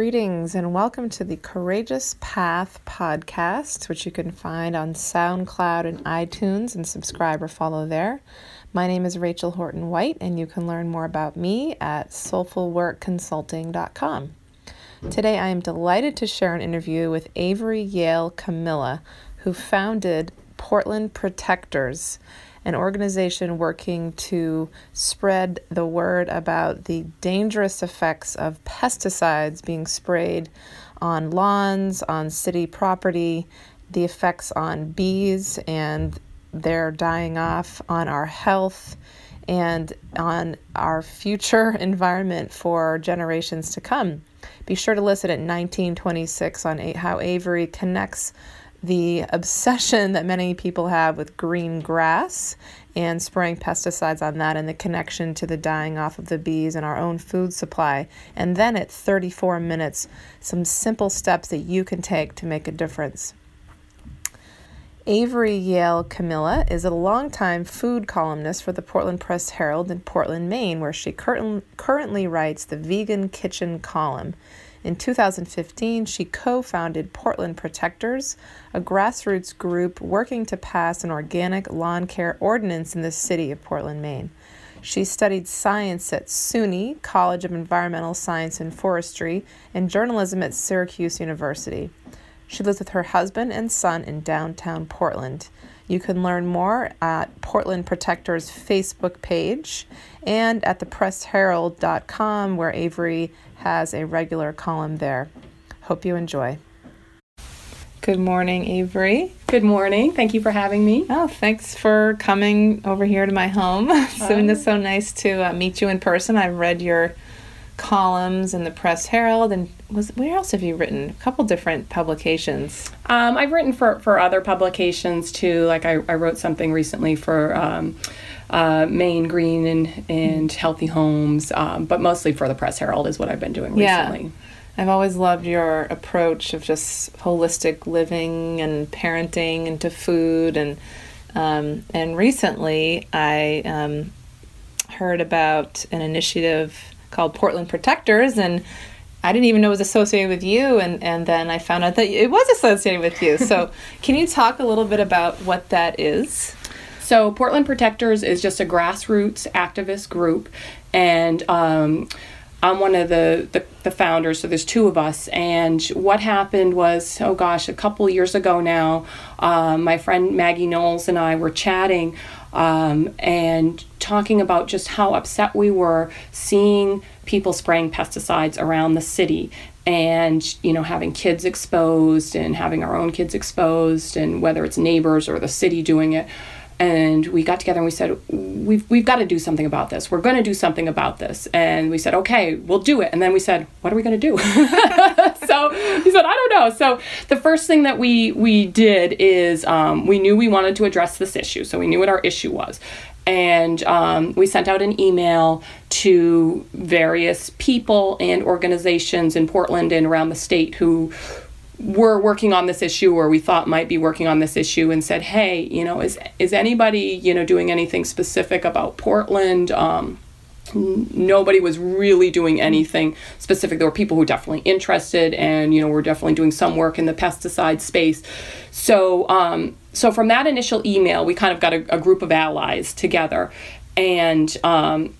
Greetings and welcome to the Courageous Path podcast, which you can find on SoundCloud and iTunes and subscribe or follow there. My name is Rachel Horton White, and you can learn more about me at soulfulworkconsulting.com. Today, I am delighted to share an interview with Avery Yale Kamila, who founded Portland Protectors an organization working to spread the word about the dangerous effects of pesticides being sprayed on lawns, on city property, the effects on bees and their dying off, on our health, and on our future environment for generations to come. Be sure to listen at 1926 on how Avery connects the obsession that many people have with green grass and spraying pesticides on that and the connection to the dying off of the bees and our own food supply. And then at 34 minutes, some simple steps that you can take to make a difference. Avery Yale Kamila is a longtime food columnist for the Portland Press Herald in Portland, Maine, where she currently writes the Vegan Kitchen column. In 2015, she co founded Portland Protectors, a grassroots group working to pass an organic lawn care ordinance in the city of Portland, Maine. She studied science at SUNY, College of Environmental Science and Forestry, and journalism at Syracuse University. She lives with her husband and son in downtown Portland. You can learn more at Portland Protectors Facebook page and at thepressherald.com, where Avery has a regular column there. Hope you enjoy. Good morning, Avery. Good morning. Thank you for having me. Oh, thanks for coming over here to my home. so it's so nice to uh, meet you in person. I've read your columns in the Press Herald, and was where else have you written? A couple different publications. Um, I've written for for other publications too. Like I, I wrote something recently for. Um, uh, Maine Green and, and Healthy Homes, um, but mostly for the Press Herald is what I've been doing recently. Yeah. I've always loved your approach of just holistic living and parenting into food and um, and recently I um, heard about an initiative called Portland Protectors and I didn't even know it was associated with you and, and then I found out that it was associated with you. So can you talk a little bit about what that is? So, Portland Protectors is just a grassroots activist group, and um, I'm one of the, the, the, founders, so there's two of us. And what happened was, oh gosh, a couple years ago now, um, my friend Maggie Knowles and I were chatting um, and talking about just how upset we were seeing people spraying pesticides around the city and you know having kids exposed and having our own kids exposed and whether it's neighbors or the city doing it. And we got together and we said we've, we've got to do something about this. We're going to do something about this. And we said okay we'll do it. And then we said what are we going to do? So he said i don't know. So the first thing that we we did is um, we knew we wanted to address this issue. So we knew what our issue was and um, we sent out an email to various people and organizations in portland and around the state who were working on this issue or we thought might be working on this issue and said hey you know is is anybody you know doing anything specific about portland? Um, nobody was really doing anything specific. There were people who were definitely interested and you know we're definitely doing some work in the pesticide space. So um, so from that initial email we kind of got a, a group of allies together. And um,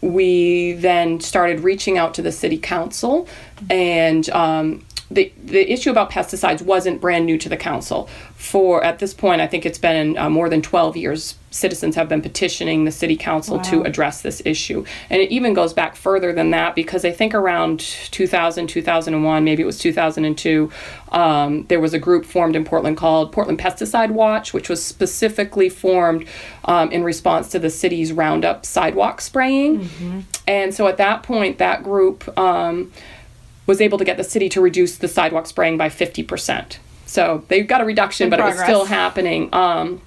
we then started reaching out to the city council. And um, the the issue about pesticides wasn't brand new to the council. For at this point, I think it's been uh, more than 12 years. Citizens have been petitioning the city council wow. to address this issue, and it even goes back further than that because I think around 2000, 2001, maybe it was 2002, um, there was a group formed in Portland called Portland Pesticide Watch, which was specifically formed um, in response to the city's Roundup sidewalk spraying, mm-hmm. and so at that point, that group. Um, was able to get the city to reduce the sidewalk spraying by 50%. So they've got a reduction, but progress. it was still happening. Um,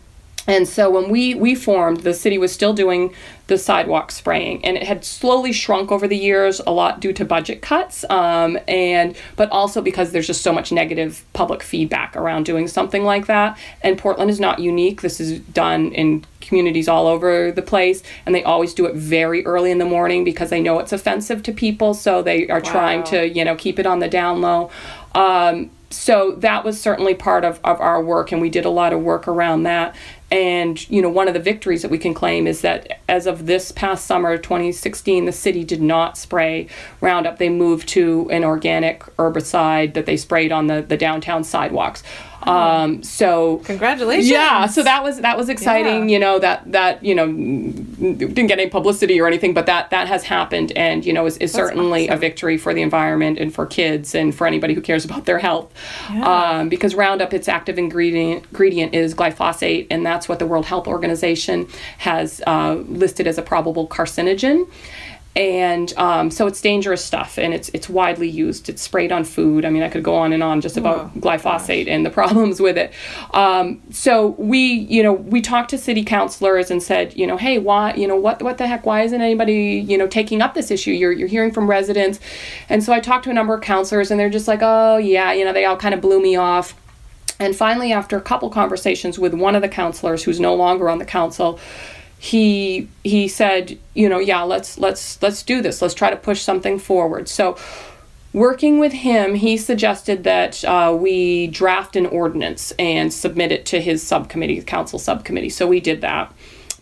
And so when we we formed, the city was still doing the sidewalk spraying, and it had slowly shrunk over the years, a lot due to budget cuts, um, and but also because there's just so much negative public feedback around doing something like that. And Portland is not unique. This is done in communities all over the place, and they always do it very early in the morning because they know it's offensive to people, so they are trying to you know keep it on the down low. Um, so that was certainly part of, of our work and we did a lot of work around that and you know one of the victories that we can claim is that as of this past summer 2016 the city did not spray roundup. They moved to an organic herbicide that they sprayed on the, the downtown sidewalks um, so congratulations. Yeah, so that was that was exciting. Yeah. You know that that you know didn't get any publicity or anything, but that that has happened, and you know is, is certainly awesome. a victory for the environment and for kids and for anybody who cares about their health. Yeah. Um, because Roundup, its active ingredient ingredient is glyphosate, and that's what the World Health Organization has uh, listed as a probable carcinogen and um, so it's dangerous stuff and it's it's widely used. It's sprayed on food. I mean i could go on and on just about oh, glyphosate gosh. and the problems with it. Um, so we you know we talked to city councilors and said you know hey why you know what what the heck? Why isn't anybody you know taking up this issue? You're, you're hearing from residents. And so i talked to a number of councilors and they're just like oh yeah you know they all kind of blew me off. And finally after a couple conversations with one of the councilors who's no longer on the council he he said, you know, yeah, let's let's let's do this. Let's try to push something forward. So working with him, he suggested that uh, we draft an ordinance and submit it to his subcommittee, council subcommittee. So we did that.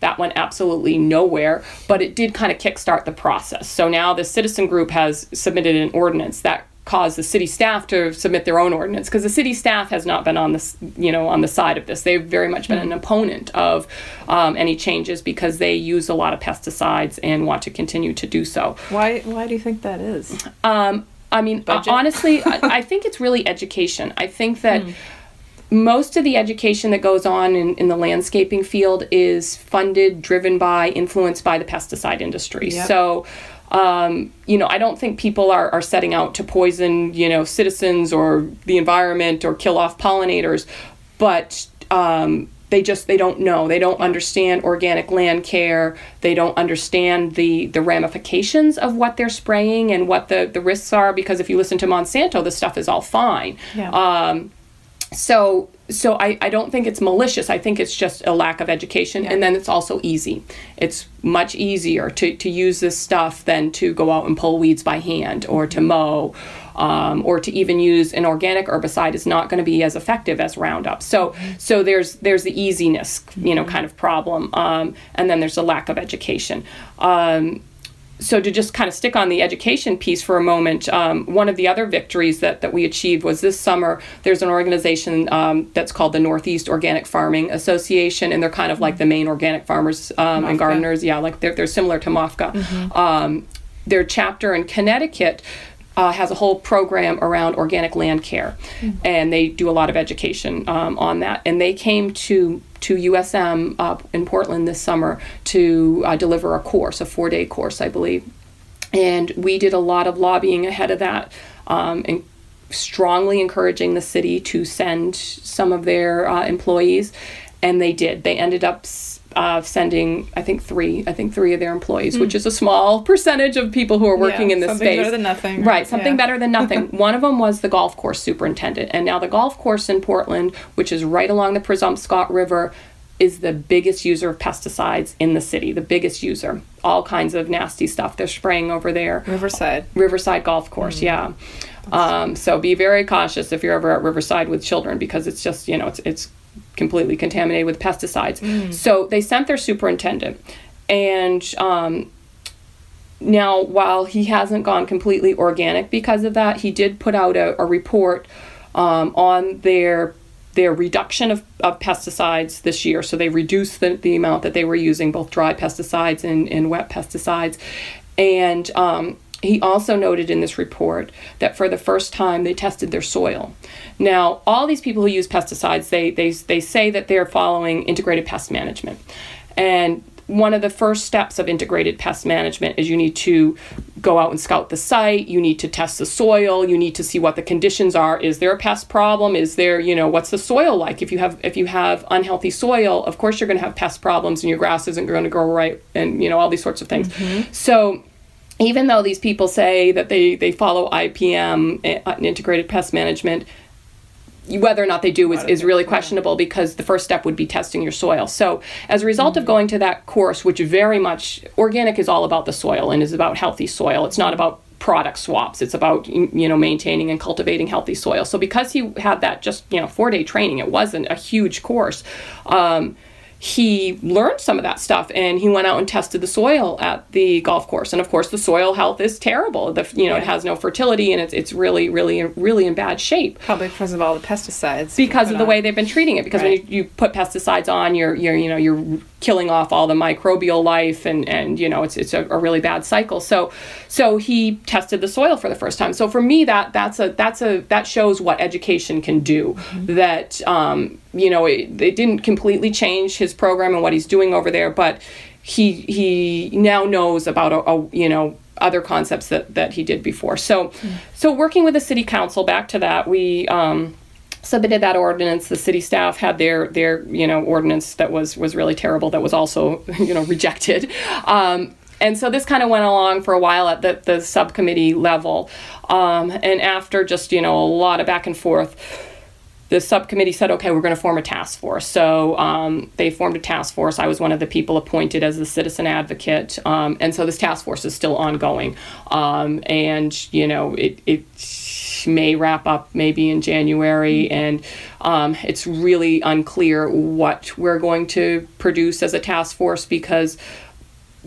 That went absolutely nowhere, but it did kind of kickstart the process. So now the citizen group has submitted an ordinance that cause the city staff to submit their own ordinance because the city staff has not been on this you know on the side of this. They've very much been an opponent of um, any changes because they use a lot of pesticides and want to continue to do so. Why why do you think that is? Um, i mean uh, honestly I, I, think it's really education. I think that hmm. most of the education that goes on in, in the landscaping field is funded driven by influenced by the pesticide industry. Yep. so um, you know, I don't think people are, are setting out to poison, you know, citizens or the environment or kill off pollinators, but um, they just they don't know. They don't understand organic land care. They don't understand the the ramifications of what they're spraying and what the the risks are. Because if you listen to Monsanto, the stuff is all fine. Yeah. Um, so so I, I don't think it's malicious. I think it's just a lack of education. Yeah. And then it's also easy. It's much easier to, to use this stuff than to go out and pull weeds by hand or to mow. Um, or to even use an organic herbicide is not going to be as effective as Roundup. So, mm-hmm. so there's there's the easiness, you know, mm-hmm. kind of problem, um, and then there's a lack of education. Um, so to just kind of stick on the education piece for a moment, um, one of the other victories that, that we achieved was this summer. There's an organization um, that's called the Northeast Organic Farming Association, and they're kind of like the main organic farmers um, and gardeners. Yeah, like they're, they're similar to MOFGA. Mm-hmm. Um, their chapter in Connecticut uh, has a whole program around organic land care, mm-hmm. and they do a lot of education um, on that. And they came to to USM uh, in Portland this summer to uh, deliver a course, a four day course, I believe. And we did a lot of lobbying ahead of that, um, and strongly encouraging the city to send some of their uh, employees, and they did. They ended up uh, sending, I think three, I think three of their employees, mm. which is a small percentage of people who are working yeah, in this something space. Better than nothing. Right, something yeah. better than nothing. One of them was the golf course superintendent, and now the golf course in Portland, which is right along the Presumpscot River, is the biggest user of pesticides in the city. The biggest user, all kinds of nasty stuff they're spraying over there. Riverside. Riverside Golf Course, mm. yeah. Um, so be very cautious if you're ever at Riverside with children because it's just you know it's it's completely contaminated with pesticides. Mm. So they sent their superintendent, and um, now while he hasn't gone completely organic because of that, he did put out a, a report um, on their their reduction of, of pesticides this year. So they reduced the, the amount that they were using, both dry pesticides and, and wet pesticides. And um, he also noted in this report that for the first time they tested their soil. Now, all these people who use pesticides, they, they, they say that they're following integrated pest management. And one of the first steps of integrated pest management is you need to go out and scout the site you need to test the soil you need to see what the conditions are is there a pest problem is there you know what's the soil like if you have if you have unhealthy soil of course you're going to have pest problems and your grass isn't going to grow right and you know all these sorts of things mm-hmm. so even though these people say that they, they follow IPM, eh, integrated pest management, whether or not they do is, is really questionable because the first step would be testing your soil. So, as a result mm-hmm. of going to that course, which very much organic is all about the soil and is about healthy soil, it's not about product swaps. It's about you know maintaining and cultivating healthy soil. So, because he had that just you know four day training, it wasn't a huge course. Um, he learned some of that stuff and he went out and tested the soil at the golf course and of course the soil health is terrible the you know yeah. it has no fertility and it's, it's really really really in bad shape probably because of all the pesticides because of the on. way they've been treating it because right. when you, you put pesticides on you're you're you know you're killing off all the microbial life and and you know it's it's a, a, really bad cycle so so he tested the soil for the first time so for me that that's a that's a that shows what education can do mm-hmm. that um, you know it, it didn't completely change his program and what he's doing over there but he he now knows about a, a you know other concepts that that he did before so mm-hmm. so working with the city council back to that we um, submitted that ordinance. The city staff had their their you know ordinance that was was really terrible. That was also you know rejected. Um, and so this kind of went along for a while at the, the subcommittee level. Um, and after just, you know, a lot of back and forth, the subcommittee said, okay, we're going to form a task force. So um, they formed a task force. I was one of the people appointed as the citizen advocate. Um, and so this task force is still ongoing. Um, and, you know, it, it may wrap up maybe in January, and um, it's really unclear what we're going to produce as a task force because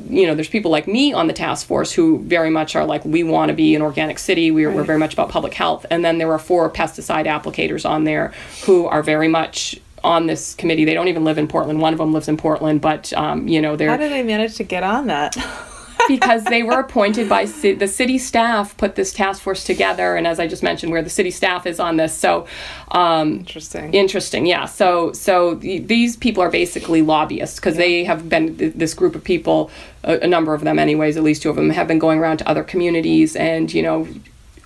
you know, there's people like me on the task force who very much are like, we want to be an organic city. We're, right. we're very much about public health. And then there are four pesticide applicators on there who are very much on this committee. They don't even live in Portland. One of them lives in Portland, but um, you know, they're. How did they manage to get on that? because they were appointed by ci- the city staff put this task force together and as i just mentioned where the city staff is on this so um, interesting interesting yeah so so th- these people are basically lobbyists because yeah. they have been th- this group of people a, a number of them anyways at least two of them have been going around to other communities and you know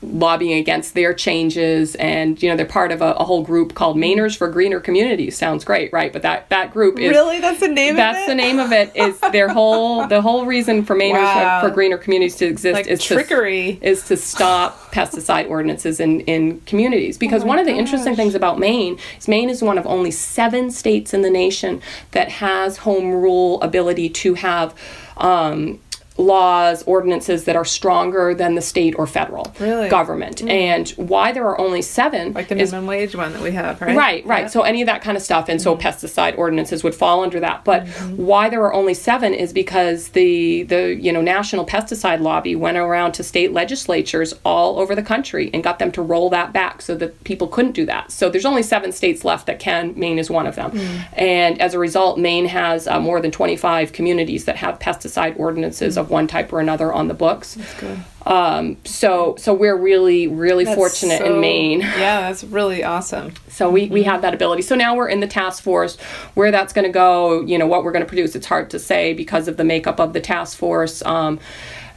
lobbying against their changes and you know they're part of a, a, whole group called Mainers for Greener Communities. Sounds great right? But that that group is really? That's the name that's the name of it is their whole the whole reason for Mainers wow. for, for, Greener Communities to exist like is trickery. to, is to stop pesticide ordinances in in communities. Because oh one of the interesting things about Maine is Maine is one of only seven states in the nation that has home rule ability to have um, laws, ordinances that are stronger than the state or federal really? government. Mm. And why there are only seven. Like the minimum is, wage one that we have, right? Right, right. Yeah. So any of that kind of stuff. And so mm-hmm. pesticide ordinances would fall under that. But mm-hmm. why there are only seven is because the, the you know national pesticide lobby went around to state legislatures all over the country and got them to roll that back so that people couldn't do that. So there's only seven states left that can. Maine is one of them. Mm. And as a result, Maine has uh, more than 25 communities that have pesticide ordinances of one type or another on the books. That's good. Um, so so we're really really that's fortunate so, in Maine. Yeah, that's really awesome. So we, mm-hmm. we have that ability. So now we're in the task force. Where that's going to go, you know, what we're going to produce, it's hard to say because of the makeup of the task force. Um,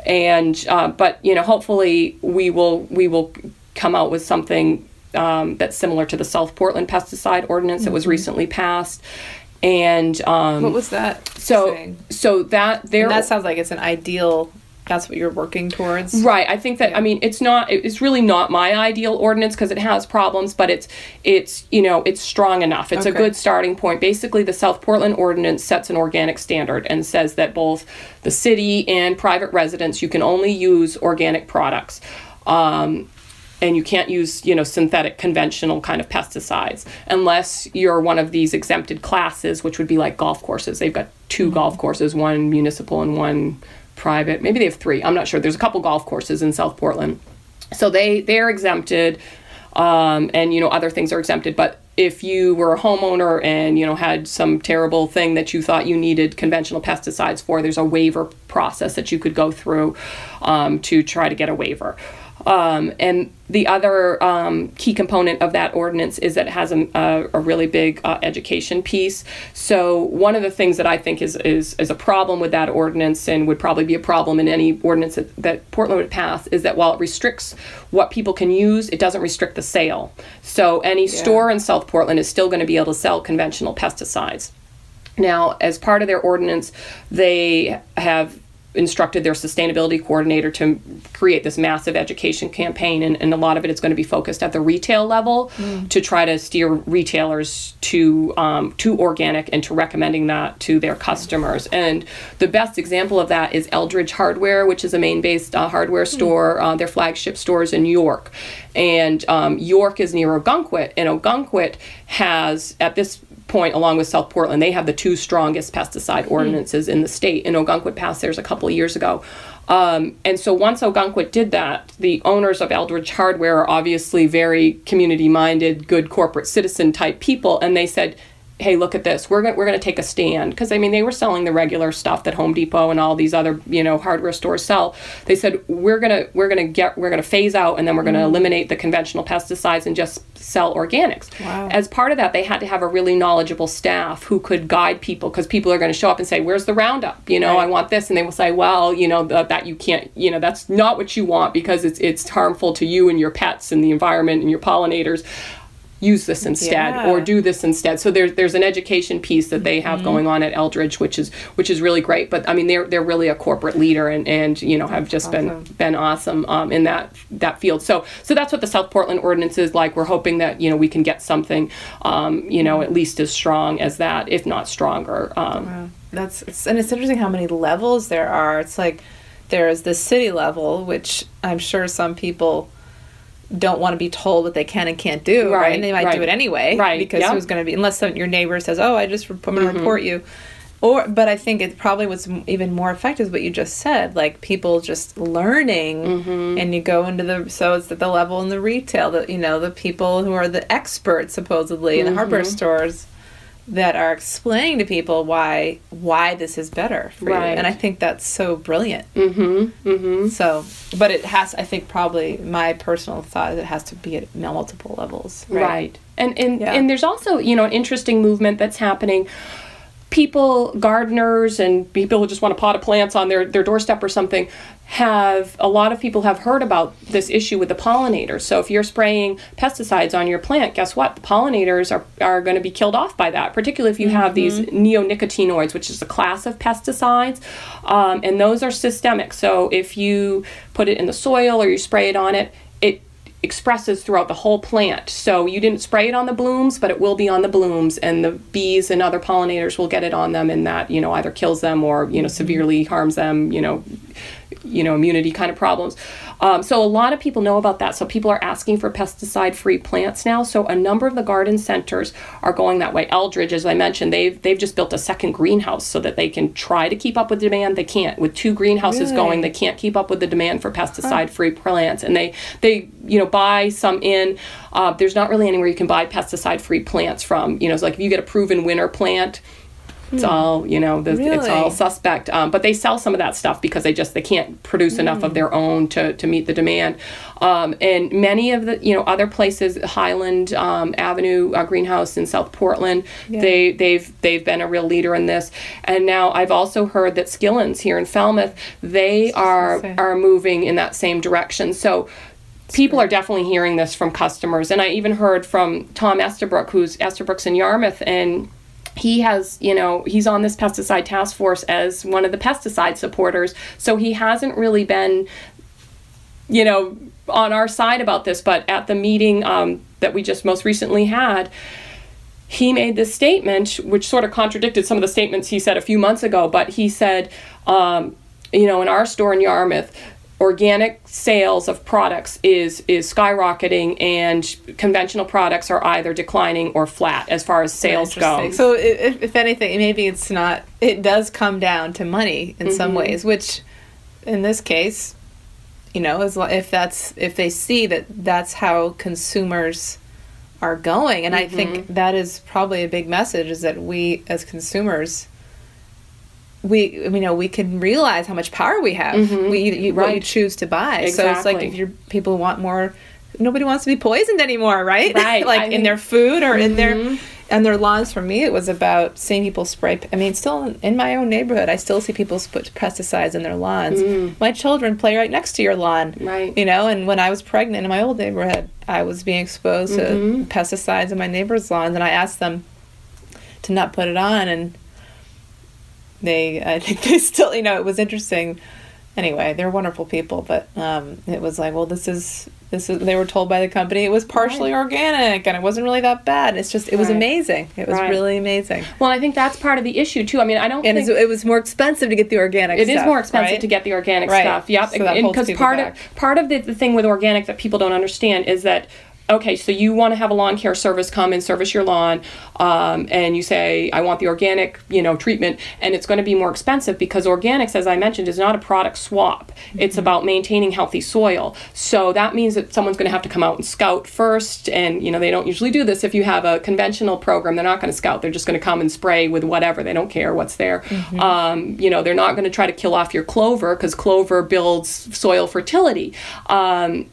and uh, but you know, hopefully we will we will come out with something um, that's similar to the South Portland pesticide ordinance mm-hmm. that was mm-hmm. recently passed and um, what was that? So saying? so that there that sounds like it's an ideal. That's what you're working towards, right? I think that yeah. I mean it's not it's really not my ideal ordinance because it has problems, but it's it's you know it's strong enough. It's okay. a good starting point. Basically, the South Portland ordinance sets an organic standard and says that both the city and private residents you can only use organic products. Um, and you can't use you know synthetic conventional kind of pesticides unless you're one of these exempted classes which would be like golf courses. They've got 2 mm-hmm. golf courses one municipal and one private. Maybe they have three. I'm not sure. There's a couple golf courses in south portland. So they they're exempted um, and you know other things are exempted. But if you were a homeowner and you know had some terrible thing that you thought you needed conventional pesticides for there's a waiver process that you could go through um, to try to get a waiver Um, and the other um, key component of that ordinance is that it has a, a, a really big uh, education piece. So one of the things that I think is, is is a problem with that ordinance and would probably be a problem in any ordinance that, that Portland would pass is that while it restricts what people can use, it doesn't restrict the sale. So any yeah. store in South Portland is still going to be able to sell conventional pesticides. Now, as part of their ordinance, they have instructed their sustainability coordinator to create this massive education campaign and, and a lot of it is going to be focused at the retail level mm. to try to steer retailers to um, to organic and to recommending that to their customers and the best example of that is eldredge hardware which is a maine-based uh, hardware mm. store uh, their flagship stores in york and um, york is near ogunquit and ogunquit has at this point, along with South Portland, they have the two strongest pesticide hmm. ordinances mm. in the state. And Ogunquit passed theirs a couple of years ago. Um, and so once Ogunquit did that, the owners of Eldredge Hardware are obviously very community minded, good corporate citizen type people. And they said, hey, look at this. We're going we're going to take a stand because I mean they were selling the regular stuff that Home Depot and all these other you know hardware stores sell. They said we're gonna we're gonna get we're gonna phase out and then we're gonna mm. eliminate the conventional pesticides and just sell organics. Wow. As part of that, they had to have a really knowledgeable staff who could guide people because people are going to show up and say, "Where's the Roundup? You know, right. I want this," and they will say, "Well, you know that, that you can't. You know, that's not what you want because it's it's harmful to you and your pets and the environment and your pollinators." Use this instead yeah. or do this instead. So there's there's an education piece that they have mm-hmm. going on at Eldredge, which is which is really great. But I mean, they're they're really a corporate leader and and you know have just awesome. been been awesome um, in that that field. So so that's what the South Portland ordinance is like. We're hoping that you know we can get something um, you know at least as strong as that, if not stronger. Um, wow. That's it's, and it's interesting how many levels there are. It's like there's the city level, which I'm sure some people don't want to be told what they can and can't do, right? right? And they might right. do it anyway, right? Because who's going to be unless your neighbor says, "Oh, I just I'm going to mm-hmm. report you," or but I think it probably was even more effective is what you just said, like people just learning, mm-hmm. and you go into the so it's at the level in the retail that you know the people who are the experts supposedly mm-hmm. in the hardware mm-hmm. stores that are explaining to people why why this is better for right. you. And I think that's so brilliant. Mm-hmm. Mm-hmm. So, but it has. I think probably my personal thought is it has to be at multiple levels. Right. right. And and yeah. and there's also you know an interesting movement that's happening people, gardeners, and people who just want to pot of plants on their, their doorstep or something, have a lot of people have heard about this issue with the pollinators. So if you're spraying pesticides on your plant, guess what? The pollinators are, are going to be killed off by that, particularly if you mm-hmm. have these mm-hmm. neonicotinoids, which is a class of pesticides, um, and those are systemic. So if you put it in the soil or you spray it on it, it expresses throughout the whole plant. So you didn't spray it on the blooms, but it will be on the blooms, and the bees and other pollinators will get it on them, and that you know either kills them or you know severely harms them. You know, you know immunity kind of problems. Um, so a lot of people know about that. So people are asking for pesticide-free plants now. So a number of the garden centers are going that way. Eldredge, as I mentioned, they've they've just built a second greenhouse so that they can try to keep up with demand. They can't with two greenhouses really? going. They can't keep up with the demand for pesticide-free plants, and they they you know buy some in. Uh, there's not really anywhere you can buy pesticide-free plants from. You know, it's like if you get a Proven Winner plant it's hmm. all you know. The, really? It's all suspect. Um, but they sell some of that stuff because they just they can't produce enough of hmm. their own to, to meet the demand. Um, and many of the you know other places, Highland um, Avenue uh, Greenhouse in South Portland, yeah. they they've they've been a real leader in this. And now I've also heard that Skillins here in Falmouth, they are are moving in that same direction. So people are definitely hearing this from customers and i even heard from tom estabrook who's estabrook's in yarmouth and he has, you know, he's on this pesticide task force as one of the pesticide supporters. So he hasn't really been, you know, on our side about this. But at the meeting um, that we just most recently had, he made this statement, which sort of contradicted some of the statements he said a few months ago. But he said, um, you know, in our store in Yarmouth, organic sales of products is is skyrocketing and conventional products are either declining or flat as far as sales go. So if, if anything, maybe it's not it does come down to money in mm-hmm. some ways, which in this case, you know, as if that's if they see that that's how consumers are going and mm-hmm. I think mm-hmm. that is probably a big message is that we as consumers we you know we can realize how much power we have. Mm-hmm. We you, you, what you choose to buy. So it's like if you're people want more. Nobody wants to be poisoned anymore, right? Right. like I in think- their food or in their mm-hmm. and their lawns. For me, it was about seeing people spray. I mean, still in, in my own neighborhood, I still see people put pesticides in their lawns. Mm. My children play right next to your lawn, Right. You know, and when I was pregnant in my old neighborhood, I was being exposed to mm-hmm. pesticides in my neighbors' lawns, and I asked them to not put it on, and they, I think they still, you know, it was interesting. Anyway, they're wonderful people, but um, it was like, well, this is this is. They were told by the company it was partially organic, and it wasn't really that bad. It's just, it was Right. amazing. It was Right. really amazing, Well, I think that's part of the issue too. I mean, I don't and think it was more expensive to get the organic. Stuff. It is more expensive right? to get the organic Right. stuff. Yep. So Because people part back. of part of the, the thing with organic that people don't understand is that okay, so you want to have a lawn care service come and service your lawn, um, and you say I want the organic, you know, treatment, and it's going to be more expensive because organics, as I mentioned, is not a product swap. It's Mm-hmm. about maintaining healthy soil. So that means that someone's going to have to come out and scout first, and you know they don't usually do this if you have a conventional program. They're not going to scout. They're just going to come and spray with whatever. They don't care what's there. Um, you know, they're not going to try to kill off your clover because clover builds soil fertility. Um,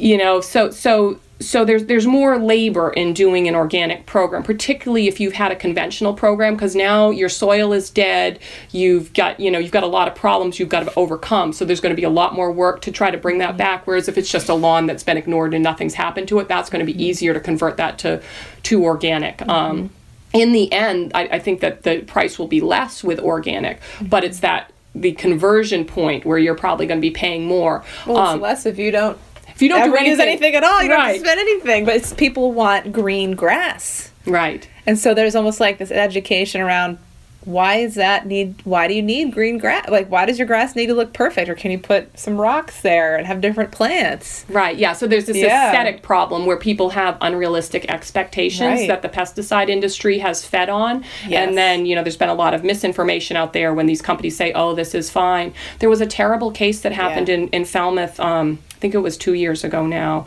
you know so so so there's there's more labor in doing an organic program particularly if you've had a conventional program because now your soil is dead you've got you know you've got a lot of problems you've got to overcome so there's going to be a lot more work to try to bring that back whereas if it's just a lawn that's been ignored and nothing's happened to it that's going to be easier to convert that to to organic. Um, in the end I, I think that the price will be less with organic but it's that the conversion point where you're probably going to be paying more. Well, Um, less if you don't. If you don't ever do use anything at all, you don't have to spend anything. But it's people want green grass. right, And so there's almost like this education around why is that need why do you need green grass like why does your grass need to look perfect or can you put some rocks there and have different plants right. Yeah. So there's this Yeah. aesthetic problem where people have unrealistic expectations Right. that the pesticide industry has fed on, Yes. and then you know there's been a lot of misinformation out there when these companies say, "Oh, this is fine." There was a terrible case that happened Yeah. in in Falmouth. Um, think it was two years ago now.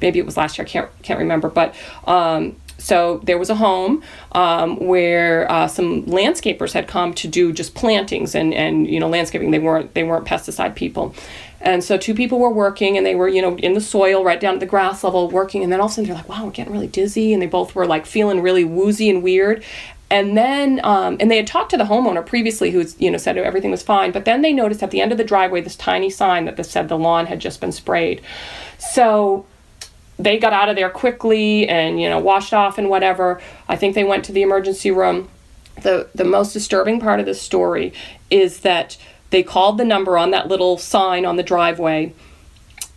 Maybe it was last year. I can't can't remember, but. Um, so there was a home um, where uh, some landscapers had come to do just plantings and, and you know landscaping. They weren't they weren't pesticide people, and so two people were working and they were you know in the soil right down to the grass level working. And then all of a sudden they're like, wow, we're getting really dizzy, and they both were like feeling really woozy and weird. And then, um, and they had talked to the homeowner previously, who you know said everything was fine. But then they noticed at the end of the driveway this tiny sign that said the lawn had just been sprayed. So they got out of there quickly and you know washed off and whatever. I think they went to the emergency room. The the most disturbing part of this story is that they called the number on that little sign on the driveway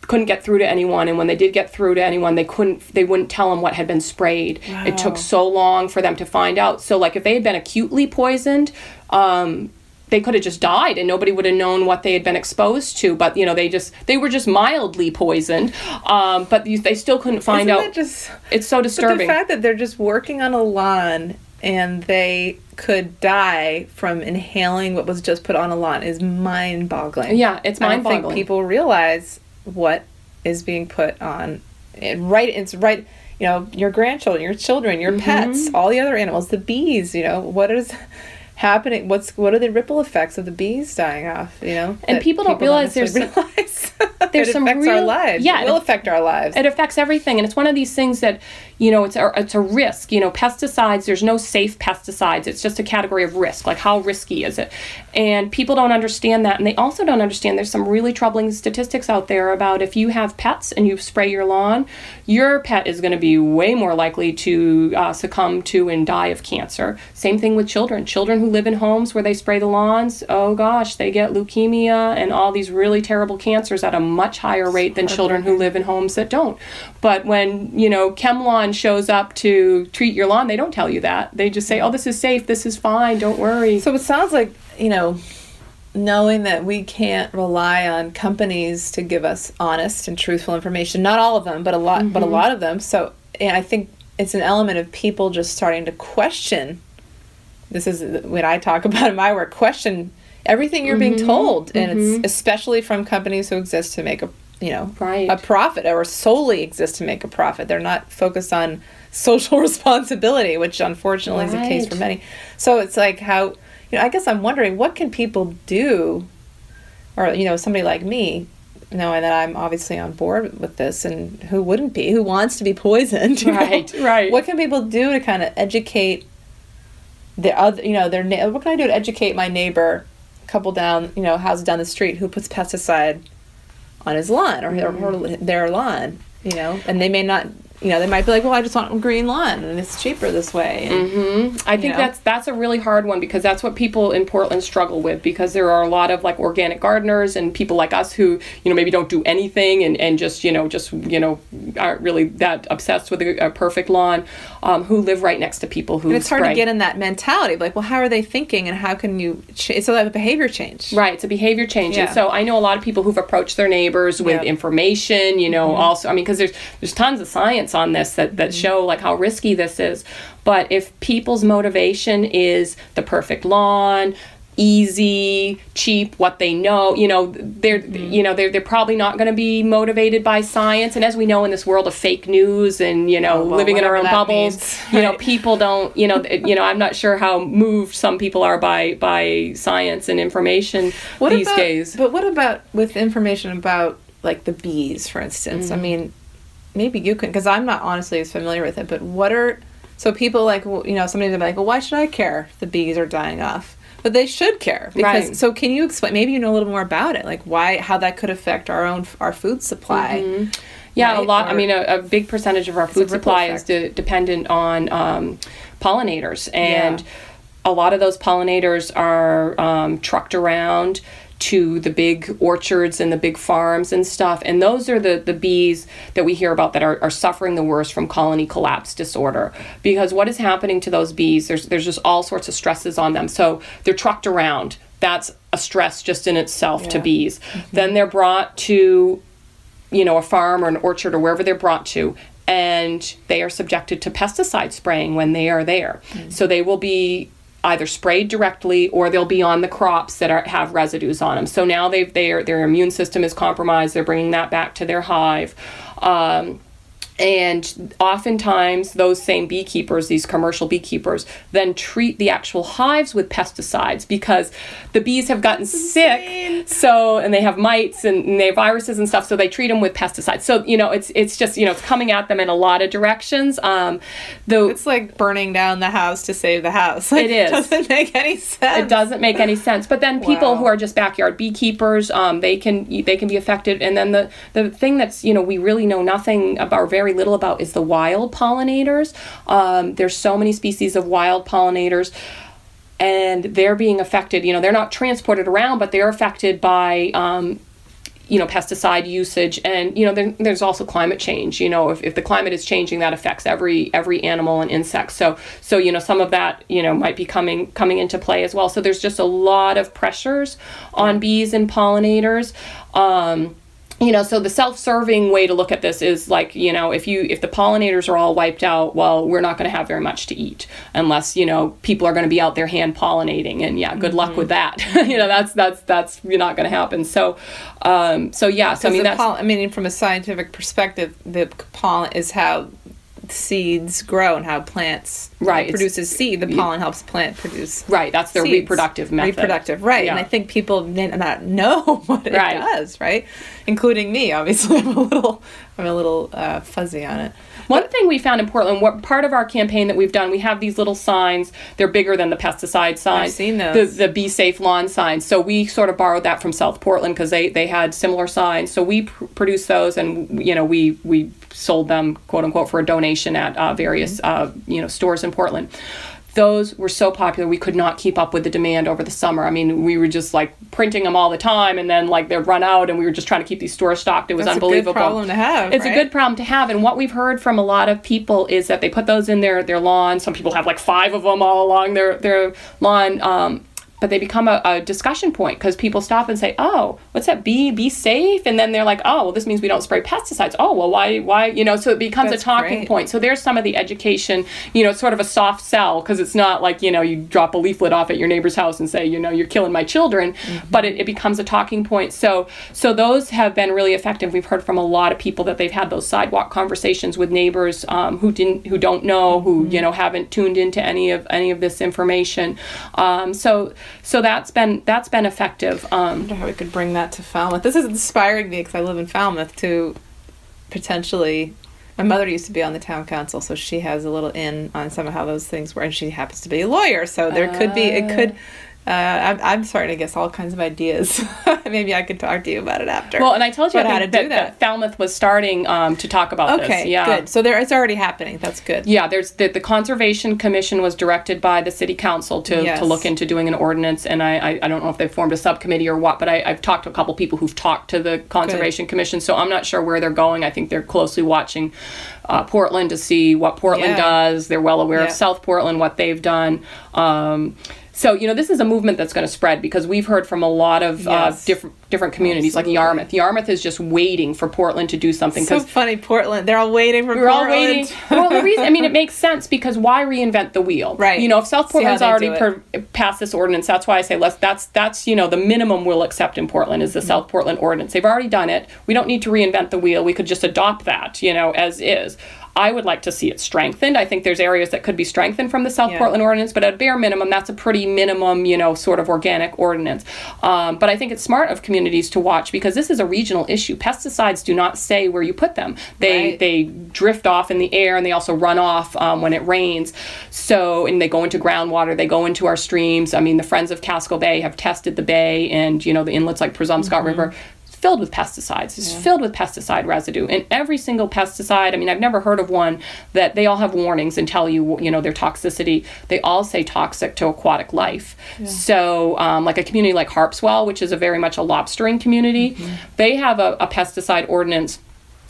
couldn't get through to anyone and when they did get through to anyone they couldn't they wouldn't tell them what had been sprayed. It took so long for them to find out. So like if they had been acutely poisoned um they could have just died and nobody would have known what they had been exposed to but you know they just they were just mildly poisoned. Um but they still couldn't find Isn't out. that just it's so but the fact that they're just working on a lawn and they could die from inhaling what was just put on a lawn is mind-boggling. Yeah, it's I don't think mind-boggling. people realize what is being put on it right it's right you know your grandchildren your children your Mm-hmm. pets all the other animals the bees you know what is happening what's what are the ripple effects of the bees dying off you know And people don't realize there's realize. there's it some affects our real- lives. yeah, it will it- affect our lives. it affects everything and it's one of these things that you know it's a, it's a risk you know pesticides there's no safe pesticides it's just a category of risk like how risky is it? And people don't understand that and they also don't understand there's some really troubling statistics out there about if you have pets and you spray your lawn your pet is going to be way more likely to uh, succumb to and die of cancer. Same thing with children children who live in homes where they spray the lawns oh gosh they get leukemia and all these really terrible cancers at a much higher rate than children who live in homes that don't but when you know chemlawn shows up to treat your lawn they don't tell you that they just say oh this is safe this is fine don't worry So it sounds like, you know, knowing that we can't rely on companies to give us honest and truthful information. Not all of them, but a lot but a mm-hmm. lot of them. So and I think it's an element of people just starting to question this is what I talk about in my work, question everything you're being mm-hmm. told. And it's mm-hmm. especially from companies who exist to make a you know Right. a profit or solely exist to make a profit. They're not focused on social responsibility, which unfortunately is the case for many. So it's like how you know, I guess I'm wondering what can people do, or you know, somebody like me, knowing that I'm obviously on board with this, and who wouldn't be, who wants to be poisoned, you know? Right, right. What can people do to kind of educate the other, you know, their na- what can I do to educate my neighbor, couple down, you know, house down the street who puts pesticide on his lawn or her, mm-hmm. her, their lawn, you know, and they may not you know, they might be like, well, I just want a green lawn and it's cheaper this way. And, mm-hmm. I think know. that's that's a really hard one because that's what people in Portland struggle with because there are a lot of like organic gardeners and people like us who, you know, maybe don't do anything and, and just, you know, just, you know, aren't really that obsessed with a, a perfect lawn um, who live right next to people who And it's hard to get in that mentality of like, well, how are they thinking and how can you, ch- it's a behavior change. Right, it's a behavior change. Yeah. And so I know a lot of people who've approached their neighbors with Yeah. Mm-hmm. information, you know, also I mean because there's there's tons of science on this that that show like how risky this is. But if people's motivation is the perfect lawn, easy, cheap, what they know, you know, they're Mm-hmm. you know, they're they're probably not going to be motivated by science and as we know in this world of fake news and, you know, Oh, well, living in our own bubbles, means. you know, people don't you know you know i'm not sure how moved some people are by by science and information What these about, days But what about with information about like the bees, for instance? I Mm-hmm. mean, maybe you can, because I'm not honestly as familiar with it. But what are so people like you know somebody's gonna be like, well, why should I care if the bees are dying off? But they should care because. Right. So can you explain? Maybe you know a little more about it, like why, how that could affect our own our food supply. Mm-hmm. yeah a right? lot i mean a, a big percentage of our food supply is de- dependent on um, pollinators and a lot of those pollinators are um, trucked around to the big orchards and the big farms and stuff. And those are the, the bees that we hear about that are, are suffering the worst from colony collapse disorder. Because what is happening to those bees there's, there's just all sorts of stresses on them. So they're trucked around. That's a stress just in itself to Yeah. bees. Mm-hmm. Then they're brought to you know, a farm or an orchard or wherever they're brought to, and they are subjected to pesticide spraying when they are there. Mm. So they will be either sprayed directly or they'll be on the crops that are, have residues on them. So now they've their their immune system is compromised. They're bringing that back to their hive. Um, and oftentimes, those same beekeepers, these commercial beekeepers, then treat the actual hives with pesticides because the bees have gotten sick. So, and they have mites and, and they have viruses and stuff. So they treat them with pesticides. So you know, it's it's just you know, it's coming at them in a lot of directions. Um, though It's like burning down the house to save the house. Like, It is. doesn't make any sense. it doesn't make any sense. But then people Wow. who are just backyard beekeepers, um, they can they can be affected. And then the the thing that's you know we really know nothing about or very little about is the wild pollinators. Um, there's so many species of wild pollinators. And they're being affected. You know, they're not transported around, but they're affected by um, you know pesticide usage and you know there, there's also climate change you know if, if the climate is changing that affects every every animal and insect so so you know some of that you know might be coming coming into play as well so there's just a lot of pressures on bees and pollinators um, you know so the self-serving way to look at this is like you know if you if the pollinators are all wiped out well we're not going to have very much to eat unless you know people are going to be out there hand pollinating and yeah good luck with that. You know that's that's that's not going to happen. So um so yeah so i mean that's poll- I mean, from a scientific perspective, the pollen is how seeds grow and how plants Right, produces seed. The pollen helps plant produce right that's their seeds. reproductive method Reproductive, right? And I think people may not know what it Right. does, right? Including me, obviously. I'm a little, I'm a little uh, fuzzy on it. One thing we found in Portland, what part of our campaign that we've done, we have these little signs. They're bigger than the pesticide signs. I've seen those. The, the Be Safe Lawn signs. So we sort of borrowed that from South Portland because they, they had similar signs. So we pr- produced those, and you know we we sold them quote unquote for a donation at uh, various uh, you know stores in Portland. Those were so popular we could not keep up with the demand over the summer. I mean, we were just like printing them all the time, and then like they'd run out, and we were just trying to keep these stores stocked. It was That's unbelievable. a good problem to have. It's right? a good problem to have, and what we've heard from a lot of people is that they put those in their their lawn. Some people have like five of them all along their their lawn. Um, but they become a, a discussion point because people stop and say, "Oh, what's that? Be be safe," and then they're like, "Oh, well, this means we don't spray pesticides." Oh, well, why why you know? So it becomes That's a talking great. point. So there's some of the education. You know, sort of a soft sell because it's not like you know you drop a leaflet off at your neighbor's house and say, you know, you're killing my children, Mm-hmm. but it, it becomes a talking point. So so those have been really effective. We've heard from a lot of people that they've had those sidewalk conversations with neighbors um, who didn't who don't know who Mm-hmm. you know haven't tuned into any of any of this information. Um, so so that's been that's been effective. Um, wonder how we could bring that to Falmouth. This is inspiring me because I live in Falmouth to potentially. My mother used to be on the town council, so she has a little in on some of how those things were, and she happens to be a lawyer. So there could be it could. Uh, I'm, I'm starting to guess all kinds of ideas. Maybe I could talk to you about it after. well, and I told you how to that, do that that. Falmouth was starting um, to talk about okay, this. Yeah. good. So there, it's already happening. That's good. Yeah, there's the, the Conservation Commission was directed by the City Council to, Yes. to look into doing an ordinance, and I, I, I don't know if they formed a subcommittee or what, but I, I've talked to a couple people who've talked to the Conservation Commission, so I'm not sure where they're going. I think they're closely watching uh, Portland to see what Portland Yeah. does. They're well aware Yeah. of South Portland, what they've done. Um, so you know this is a movement that's going to spread because we've heard from a lot of uh, different different communities Absolutely. like Yarmouth. Yarmouth is just waiting for Portland to do something So funny, Portland. They're all waiting for Portland. we're all waiting. well, the reason, I mean, it makes sense because why reinvent the wheel? Right. You know, if South Portland's already per, passed this ordinance, that's why I say let's. That's that's you know the minimum we'll accept in Portland is the Mm-hmm. South Portland ordinance. They've already done it. We don't need to reinvent the wheel. We could just adopt that, you know, as is. I would like to see it strengthened. I think there's areas that could be strengthened from the South Yeah. Portland ordinance, but at bare minimum, that's a pretty minimum, you know, sort of organic ordinance. Um, but I think it's smart of communities to watch because this is a regional issue. Pesticides do not say where you put them. They Right. they drift off in the air and they also run off um, when it rains. So and they go into groundwater. They go into our streams. I mean, the Friends of Casco Bay have tested the bay and you know the inlets like Presumpscot River filled with pesticides. It's filled with pesticide residue. And every single pesticide, I mean, I've never heard of one that they all have warnings and tell you, you know, their toxicity. They all say toxic to aquatic life. So, um, like a community like Harpswell, which is a very much a lobstering community, they have a, a pesticide ordinance.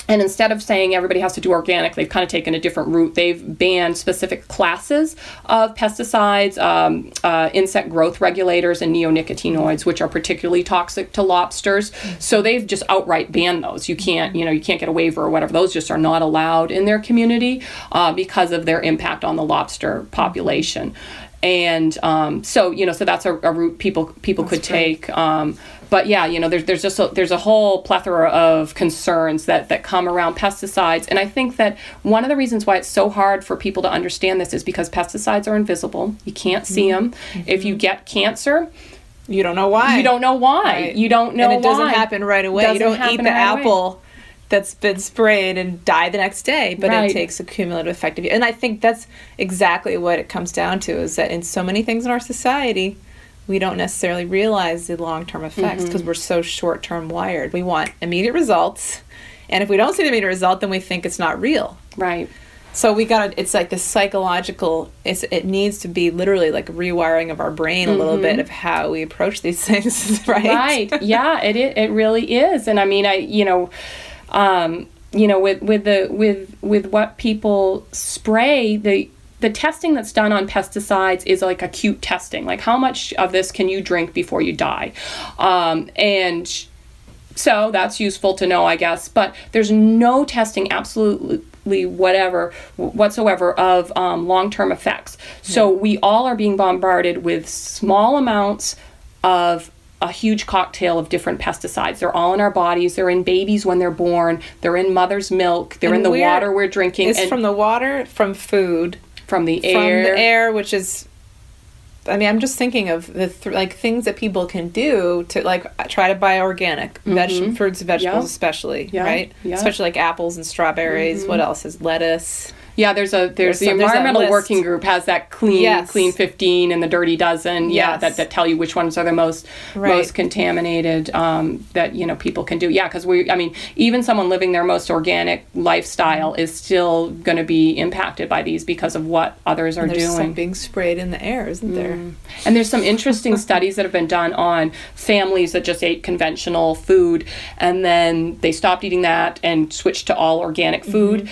And instead of saying everybody has to do organic, they've kind of taken a different route. They've banned specific classes of pesticides, um, uh, insect growth regulators, and neonicotinoids, which are particularly toxic to lobsters. So they've just outright banned those. You can't, you know, you can't get a waiver or whatever. Those just are not allowed in their community uh, because of their impact on the lobster population. And um, so, you know, so that's a, a route people people could take. Um, but yeah, you know, there's there's just a, there's a whole plethora of concerns that that come around pesticides, and I think that one of the reasons why it's so hard for people to understand this is because pesticides are invisible. You can't see them. If you get cancer, You don't know why. you don't know why. Right. You don't know and it doesn't happen right away. Doesn't you don't eat the right away. That's been sprayed and die the next day, but Right. it takes a cumulative effect of you. And I think that's exactly what it comes down to is that in so many things in our society, we don't necessarily realize the long term effects Mm-hmm. because we're so short term wired. We want immediate results. And if we don't see the immediate result, then we think it's not real. Right. So we got to, it's like this psychological, it's, it needs to be literally like rewiring of our brain a little bit of how we approach these things, right? Mm-hmm. right yeah it it really is and i mean i you know um you know with with the with with what people spray the the testing that's done on pesticides is like acute testing like how much of this can you drink before you die um, and so that's useful to know, I guess. But there's no testing, absolutely whatever whatsoever, of um, long-term effects. So we all are being bombarded with small amounts of a huge cocktail of different pesticides. They're all in our bodies. They're in babies when they're born. They're in mother's milk. They're in the water we're drinking. It's and from the water, from food, from the air, from the air, which is. I mean, I'm just thinking of the th- like things that people can do to like try to buy organic veg- fruits and vegetables, Mm-hmm. Yeah. especially Yeah. right, Yeah. Mm-hmm. especially like apples and strawberries. What else is lettuce? Yeah, there's a there's, There's the there's environmental list. working group has that clean Yes. clean 15 and the dirty dozen. Yeah, that, that tell you which ones are the most Right. most contaminated um, that you know people can do. Yeah, because we I mean even someone living their most organic lifestyle is still going to be impacted by these because of what others are There's doing. some being sprayed in the air, isn't there? And there's some interesting studies that have been done on families that just ate conventional food and then they stopped eating that and switched to all organic food.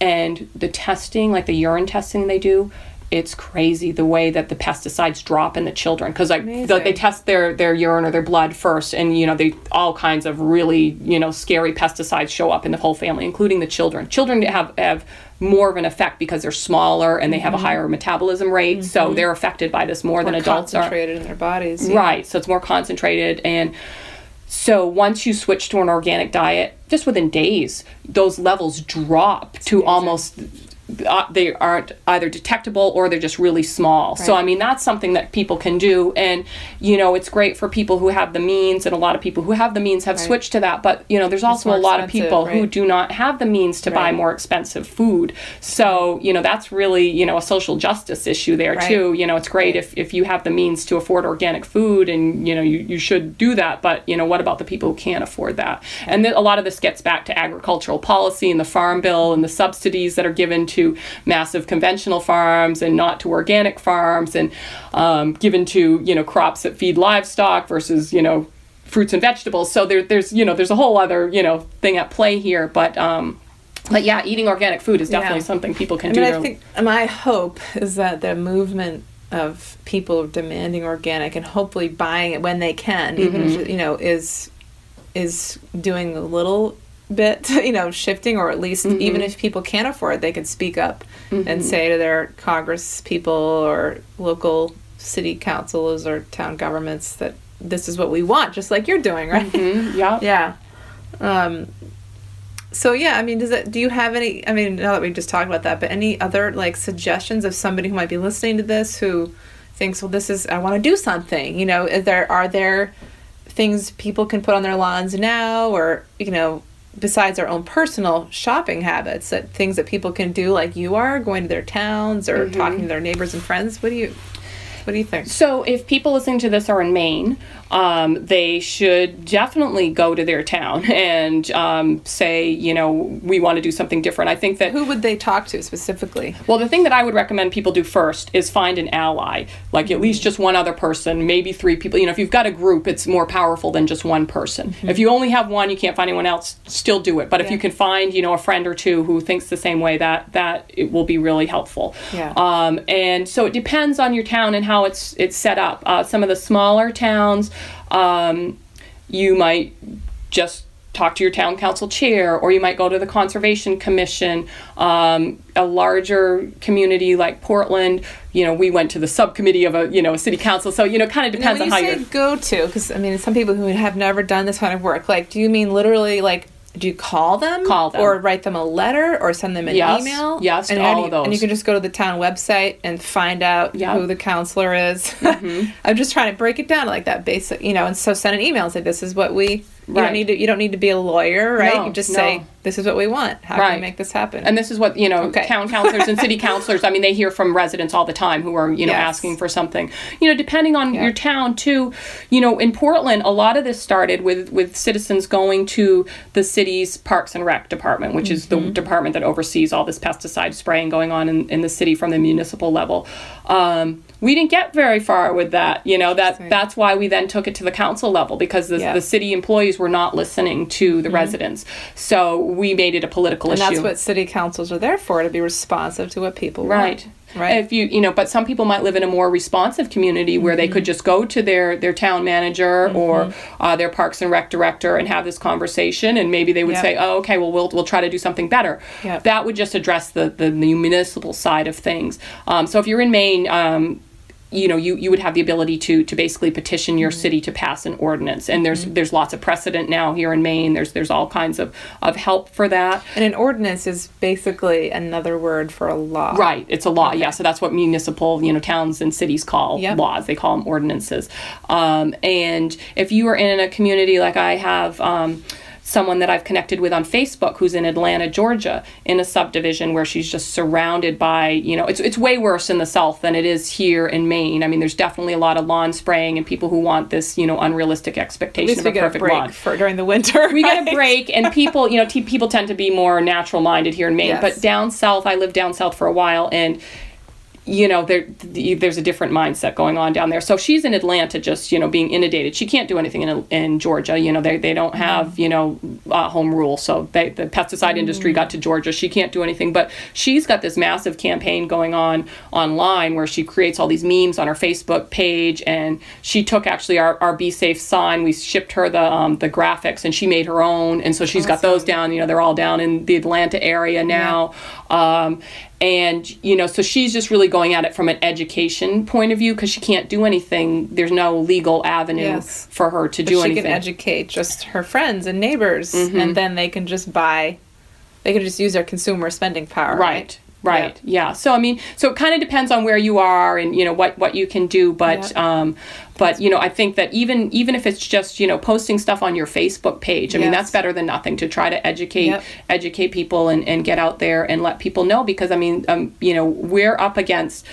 And the testing, like the urine testing they do, it's crazy the way that the pesticides drop in the children because like the, they test their their urine or their blood first and you know they all kinds of really you know scary pesticides show up in the whole family including the children children have have more of an effect because they're smaller and they have a mm-hmm. higher metabolism rate so mm-hmm. they're affected by this more, than More adults are concentrated in their bodies. yeah. Right. So it's more concentrated. And so once you switch to an organic diet, just within days, those levels drop to almost. Uh, they aren't either detectable or they're just really small. So I mean that's something that people can do, and you know it's great for people who have the means, and a lot of people who have the means have switched to that. But you know there's also a lot of people who do not have the means to buy more expensive food. So you know that's really you know a social justice issue there Right. too. You know it's great Right. if if you have the means to afford organic food and you know you, you should do that but you know what about the people who can't afford that and then a lot of this gets back to agricultural policy and the farm bill and the subsidies that are given to massive conventional farms and not to organic farms and um, given to you know crops that feed livestock versus you know fruits and vegetables so there, there's you know there's a whole other you know thing at play here but um but yeah eating organic food is definitely Yeah. something people can I do mean, to- I think my hope is that the movement of people demanding organic and hopefully buying it when they can, even Mm-hmm. if, you know, is is doing a little bit, you know, shifting, or at least Mm-hmm. even if people can't afford, it, they can speak up and say to their Congress people or local city councils or town governments that this is what we want, just like you're doing, right? Mhm, yeah Yeah. Um, so yeah, I mean, does it? Do you have any? I mean, now that we just talked about that, but any other like suggestions of somebody who might be listening to this who thinks, well, this is I want to do something. You know, is there are there things people can put on their lawns now, or you know, besides our own personal shopping habits, that things that people can do, like you are going to their towns or mm-hmm. talking to their neighbors and friends. What do you? What do you think? So, if people listening to this are in Maine, um, they should definitely go to their town and um, say, you know, we want to do something different. I think that Who would they talk to specifically? well, the thing that I would recommend people do first is find an ally, like at least just one other person, maybe three people. You know, if you've got a group, it's more powerful than just one person. If you only have one, you can't find anyone else, still do it. But if you can find, you know, a friend or two who thinks the same way, that that it will be really helpful. Yeah. Um, and so it depends on your town and how it's it's set up. Uh, some of the smaller towns, um, you might just talk to your town council chair, or you might go to the conservation commission. Um, a larger community like Portland, you know, we went to the subcommittee of a you know a city council. So you know, kind of Now, depends when on you how you're. go to, because I mean, some people who have never done this kind of work, like, do you mean literally like? Do you call them? Call them. Or write them a letter or send them an Yes, email? yes, and all you- of those. And you can just go to the town website and find out. Mm-hmm. who the counselor is. I'm just trying to break it down like that basic, you know, and so send an email and say, this is what we, you don't need to, you don't need to be a lawyer, right? No, you just no. say, this is what we want. How can we make this happen? And this is what you know, Okay. town councilors and city councilors. I mean, they hear from residents all the time who are you know Yes. asking for something. You know, depending on Yeah. your town too. You know, in Portland, a lot of this started with with citizens going to the city's Parks and Rec department, which is Mm-hmm. the department that oversees all this pesticide spraying going on in, in the city from the municipal level. Um, we didn't get very far with that. You know that that's why we then took it to the council level because the, Yeah. the city employees were not listening to the mm-hmm. residents. So we made it a political issue. and that's what city councils are there for, to be responsive to what people Right. want. Right. If you you know, but some people might live in a more responsive community where they could Mm-hmm. just go to their their town manager or uh, their Parks and Rec director and have this conversation, and maybe they would Yep. say, "Oh, okay, well, we'll we'll try to do something better." Yep. That would just address the the, the municipal side of things. Um, so if you're in Maine. Um, you know, you, you would have the ability to to basically petition your city to pass an ordinance, and there's there's lots of precedent now here in Maine. There's there's all kinds of, of help for that. And an ordinance is basically another word for a law. Right, it's a law. Yeah, so that's what municipal, you know, towns and cities call Yep. laws. They call them ordinances. Um, and if you are in a community like I have. Um, Someone that I've connected with on Facebook who's in Atlanta, Georgia, in a subdivision where she's just surrounded by, you know, it's, it's way worse in the South than it is here in Maine. I mean, there's definitely a lot of lawn spraying and people who want this, you know, unrealistic At expectation of we a get a perfect break lawn for during the winter. we get a break and people you know t- people tend to be more natural minded here in maine Yes. but down south i lived down south for a while and you know there there's a different mindset going on down there. So she's in atlanta just you know being inundated. She can't do anything in, in georgia you know they, they don't have you know uh, home rule so they, the pesticide industry got to georgia. She can't do anything. But she's got this massive campaign going on online where she creates all these memes on her facebook page. And she took actually our, our be safe sign. We shipped her the um, the graphics and she made her own. And so she's awesome. got those down you know they're all down in the atlanta area now. Yeah. um, and you know so she's just really going at it from an education point of view because she can't do anything there's no legal avenue yes. for her to but do she anything she can educate just her friends and neighbors mm-hmm. and then they can just buy they can just use their consumer spending power right, right? Right. Yeah. yeah. So I mean, so it kind of depends on where you are and you know what what you can do, but um, but you know, I think that even even if it's just you know posting stuff on your Facebook page, I yes. mean that's better than nothing to try to educate yep. educate people and and get out there and let people know because I mean um, you know we're up against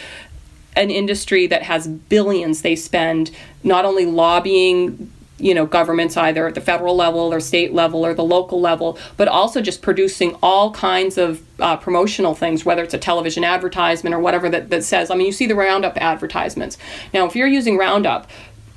an industry that has billions they spend not only lobbying you know governments either at the federal level or state level or the local level but also just producing all kinds of uh, promotional things whether it's a television advertisement or whatever that, that says i mean you see the roundup advertisements. Now if you're using roundup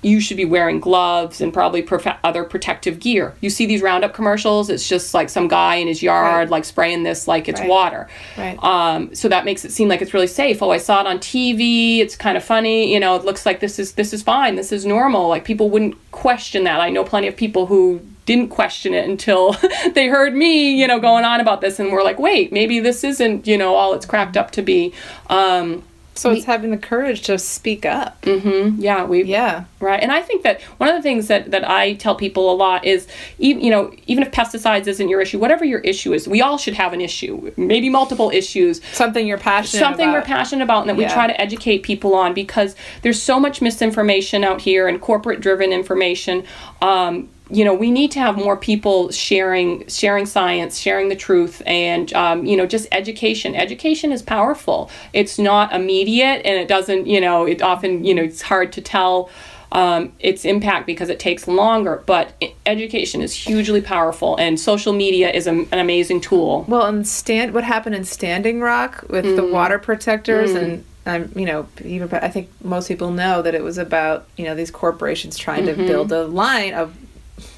you should be wearing gloves and probably prof- other protective gear. You see these Roundup commercials, it's just like some guy in his yard, right. like spraying this like it's right. water. Right. Um, so that makes it seem like it's really safe. Oh, I saw it on TV. It's kind of funny. You know, it looks like this is this is fine. This is normal. Like people wouldn't question that. I know plenty of people who didn't question it until they heard me, you know, going on about this and were like, wait, maybe this isn't, you know, all it's cracked up to be. Um, so we, it's having the courage to speak up. Mm-hmm. Yeah, we. Yeah. Right, and I think that one of the things that that I tell people a lot is, even you know, even if pesticides isn't your issue, whatever your issue is, we all should have an issue, maybe multiple issues. Something you're passionate. Something about. we're passionate about, and that yeah. we try to educate people on because there's so much misinformation out here and corporate-driven information. Um, you know we need to have more people sharing sharing science sharing the truth and um, you know just education education is powerful it's not immediate and it doesn't you know it often you know it's hard to tell um, its impact because it takes longer but education is hugely powerful and social media is a, an amazing tool well and stand what happened in standing rock with mm. the water protectors mm. and I'm, you know, even I think most people know that it was about, you know, these corporations trying mm-hmm. to build a line of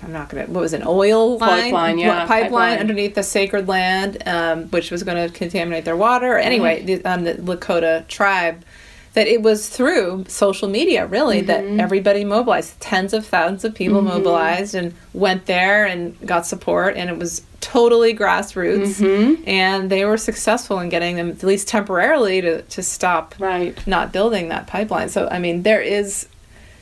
I'm not gonna. What was it, an oil line? Pipeline, yeah, pipeline, pipeline. underneath the sacred land, um, which was going to contaminate their water. Mm-hmm. Anyway, the, um, the Lakota tribe. That it was through social media, really, mm-hmm. that everybody mobilized. Tens of thousands of people mm-hmm. mobilized and went there and got support, and it was totally grassroots. Mm-hmm. And they were successful in getting them, at least temporarily, to, to stop right. not building that pipeline. So, I mean, there is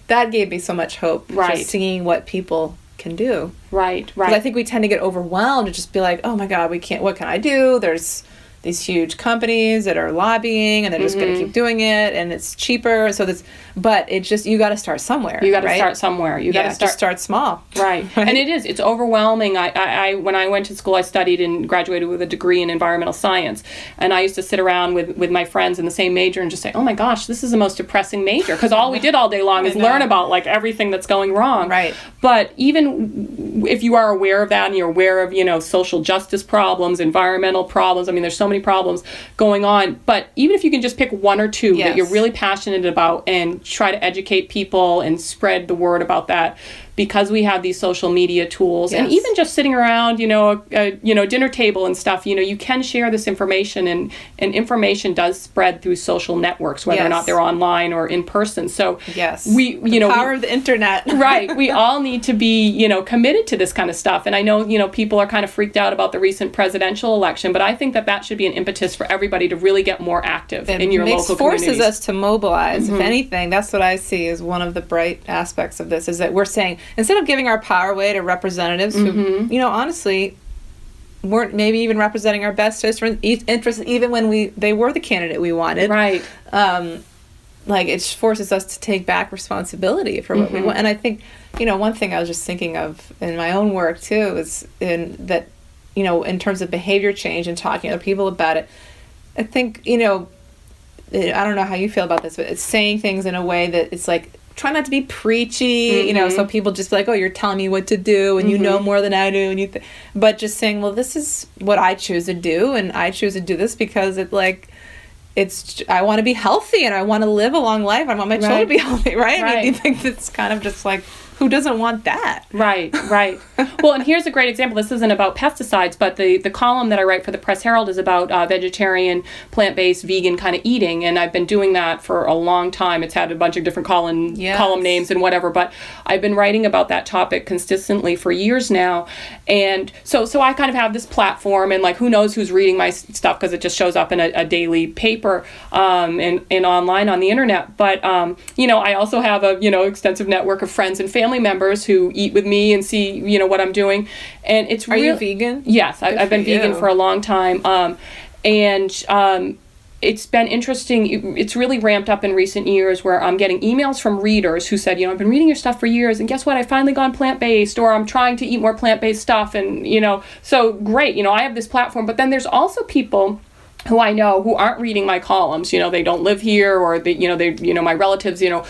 that gave me so much hope. Right. seeing what people can do. Right, right. I think we tend to get overwhelmed and just be like, oh my God, we can't, what can I do? There's these huge companies that are lobbying and they're just mm-hmm. going to keep doing it and it's cheaper. So that's, but it just, you got to start somewhere. You got to right? start somewhere. You yeah, got to start, start small. Right. right. And it is, it's overwhelming. I, I, I, when I went to school, I studied and graduated with a degree in environmental science. And I used to sit around with, with my friends in the same major and just say, oh my gosh, this is the most depressing major. Because all we did all day long is learn about like everything that's going wrong. Right. But even if you are aware of that and you're aware of, you know, social justice problems, environmental problems, I mean, there's so many problems going on. But even if you can just pick one or two yes. that you're really passionate about and try to educate people and spread the word about that, because we have these social media tools yes. and even just sitting around you know a, a, you know dinner table and stuff you know you can share this information and and information does spread through social networks whether yes. or not they're online or in person. So yes. we you the know power we, of the internet. Right. We all need to be you know committed to this kind of stuff. And i know you know people are kind of freaked out about the recent presidential election but i think that that should be an impetus for everybody to really get more active it in your makes, local forces us to mobilize. Mm-hmm. if anything that's what i see as one of the bright aspects of this is that we're saying instead of giving our power away to representatives who, mm-hmm. you know, honestly weren't maybe even representing our best interests even when we they were the candidate we wanted. Right. Um, like it forces us to take back responsibility for what mm-hmm. we want. And I think, you know, one thing I was just thinking of in my own work too is in that, you know, in terms of behavior change and talking to other people about it. I think, you know, I don't know how you feel about this, but it's saying things in a way that it's like try not to be preachy, mm-hmm. you know, so mm-hmm. people just like, oh, you're telling me what to do and mm-hmm. you know mm-hmm. more than I do. And you, th-. but just saying, well, this is what I choose to do. And I choose to do this because it like, it's I want to be healthy and I want to live a long life. I want my children to be healthy, right? I Right. mean, you think that's kind of just like who doesn't want that? Right, right. well, and here's a great example. This isn't about pesticides, but the, the column that I write for the Press Herald is about uh, vegetarian, plant based, vegan kind of eating. And I've been doing that for a long time. It's had a bunch of different column, Yes. column names and whatever, but I've been writing about that topic consistently for years now. And so, so I kind of have this platform, and like who knows who's reading my stuff because it just shows up in a, a daily paper um, and, and online on the internet. But, um, you know, I also have a, you know, extensive network of friends and family members who eat with me and see, you know, what I'm doing. And it's Are you real- vegan? Yes, I, I've been for vegan for a long time. Um, and um, it's been interesting. It- It's really ramped up in recent years where I'm getting emails from readers who said, you know, I've been reading your stuff for years, and guess what? I finally gone plant based, or I'm trying to eat more plant based stuff. And, you know, so great. You know, I have this platform. But then there's also people who I know who aren't reading my columns, you know, they don't live here or they, you know, they, you know, my relatives, you know,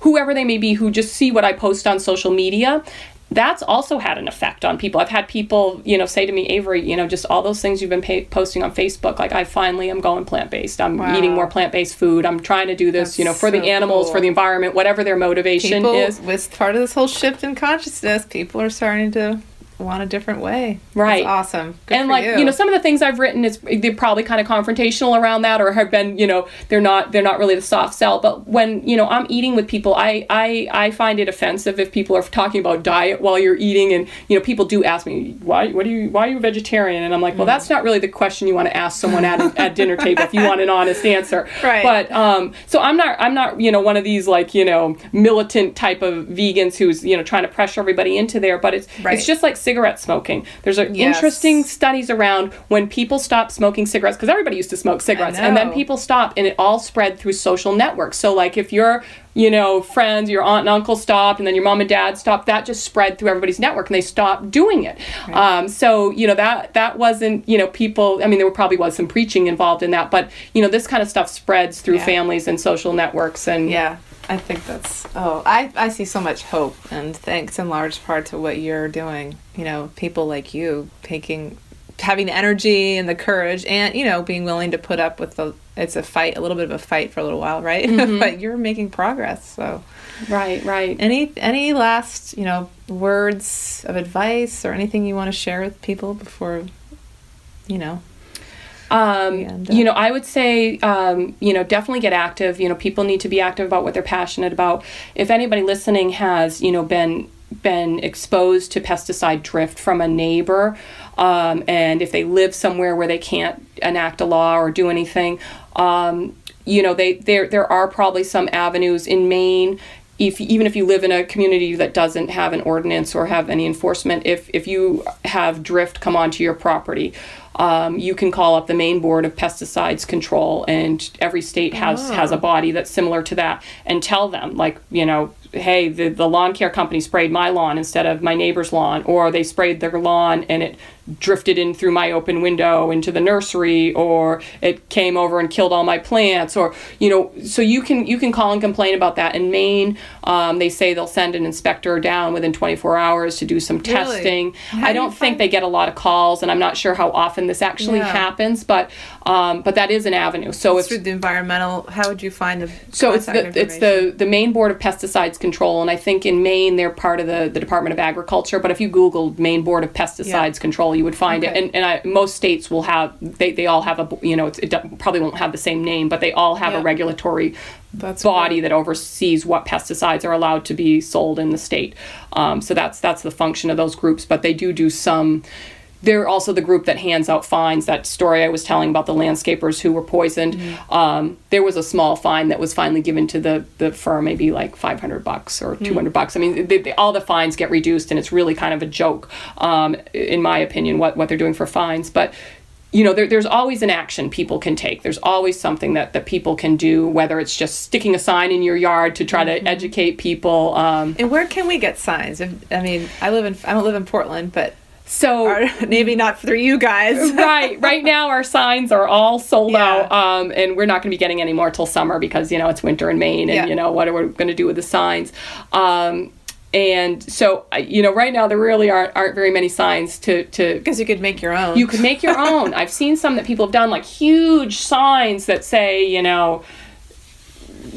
whoever they may be who just see what I post on social media. That's also had an effect on people. I've had people, you know, say to me, Avery, you know, just all those things you've been pa- posting on Facebook. Like, I finally am going plant based. I'm Wow. eating more plant based food. I'm trying to do this, That's you know, for so the animals, for the environment, whatever their motivation People is. with part of this whole shift in consciousness, people are starting to want a different way. Right. That's awesome. Good and like you. you. know some of the things i've written is they're probably kind of confrontational around that or have been you know they're not they're not really the soft sell but when you know i'm eating with people i i i find it offensive if people are talking about diet while you're eating and you know people do ask me why what do you why are you a vegetarian and i'm like well Mm. that's not really the question you want to ask someone at a, at dinner table if you want an honest answer Right. but um so i'm not i'm not you know one of these like you know militant type of vegans who's you know trying to pressure everybody into there but it's Right. it's just like cigarette smoking. There's a Yes. interesting studies around when people stop smoking cigarettes because everybody used to smoke cigarettes and then people stop, and it all spread through social networks. So like if your you know friends your aunt and uncle stopped and then your mom and dad stopped that just spread through everybody's network and they stopped doing it. Um, so you know that that wasn't you know people i mean there probably was some preaching involved in that but you know this kind of stuff spreads through Yeah. families and social networks and Yeah, I think that's. Oh, I I see so much hope, and thanks in large part to what you're doing. You know, people like you taking, having the energy and the courage, and you know, being willing to put up with the. It's a fight, a little bit of a fight for a little while, right? Mm-hmm. but you're making progress. So, right right any any last you know words of advice or anything you want to share with people before, you know, Um, And, uh, you know, I would say, um, you know, definitely get active. You know, people need to be active about what they're passionate about. If anybody listening has, you know, been been exposed to pesticide drift from a neighbor, um, and if they live somewhere where they can't enact a law or do anything, um, you know, they there there are probably some avenues in Maine if even if you live in a community that doesn't have an ordinance or have any enforcement, if if you have drift come onto your property, um, you can call up the Maine Board of Pesticides Control, and every state has has a body that's similar to that, and tell them like you know, hey, the the lawn care company sprayed my lawn instead of my neighbor's lawn, or they sprayed their lawn and it drifted in through my open window into the nursery or it came over and killed all my plants or you know so you can you can call and complain about that in maine um, they say they'll send an inspector down within 24 hours to do some testing How i do don't think find- they get a lot of calls and i'm not sure how often this actually Yeah. happens but um, but that is an avenue so if through the environmental. How would you find the? so it's the it's the the Maine Board of Pesticides Control, and I think in Maine they're part of the, the Department of Agriculture. But if you Googled Maine Board of Pesticides Control, you would find it. And and I, most states will have they, they all have a you know it's, it probably won't have the same name, but they all have Yeah. a regulatory That's body great. that oversees what pesticides are allowed to be sold in the state. Um, so that's that's the function of those groups. But they do do some. They're also the group that hands out fines. That story I was telling about the landscapers who were poisoned. Mm-hmm. Um, there was a small fine that was finally given to the, the firm, maybe like 500 bucks or 200 bucks. I mean, they, they, all the fines get reduced, and it's really kind of a joke, um, in my opinion, what, what they're doing for fines. But you know, there, there's always an action people can take. There's always something that, that people can do, whether it's just sticking a sign in your yard to try Mm-hmm. to educate people. Um, And where can we get signs? I mean, I live in I don't live in Portland, but so or maybe not for you guys. right right now our signs are all sold Yeah. out um, and we're not going to be getting any more till summer because you know it's winter in maine and Yeah. you know what are we going to do with the signs um, and so you know, right now there really aren't aren't very many signs to to Because you could make your own. you could make your own. I've seen some that people have done, like huge signs that say, you know,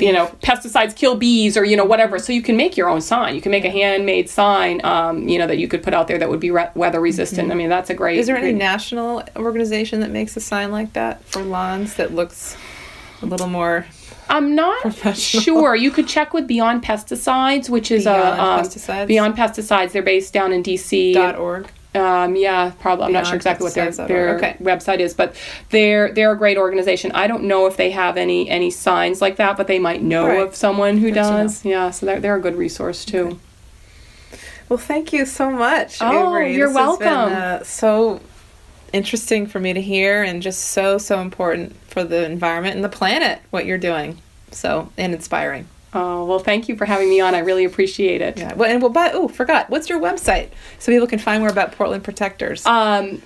you know, pesticides kill bees, or you know, whatever. So you can make your own sign. You can make a handmade sign, um, you know, that you could put out there that would be re- weather resistant. I mean, that's a great. Mm-hmm. Is there any great- national organization that makes a sign like that for lawns that looks a little more I'm not sure. You could check with Beyond Pesticides, which is Beyond a um, Pesticides? Beyond Pesticides. They're based down in DC. dot org? Um, yeah, probably. I'm not sure exactly what their, their Okay. website is, but they're they're a great organization. I don't know if they have any any signs like that, but they might know Right. of someone who Good does. Yeah, so they're they're a good resource too. Well, thank you so much. Oh, Avery. you're This has been, welcome. uh, so interesting for me to hear, and just so so important for the environment and the planet. What you're doing, so and inspiring. Oh well, thank you for having me on. I really appreciate it. Yeah. Well, and well, but oh, forgot. What's your website so people can find more about Portland Protectors? Um,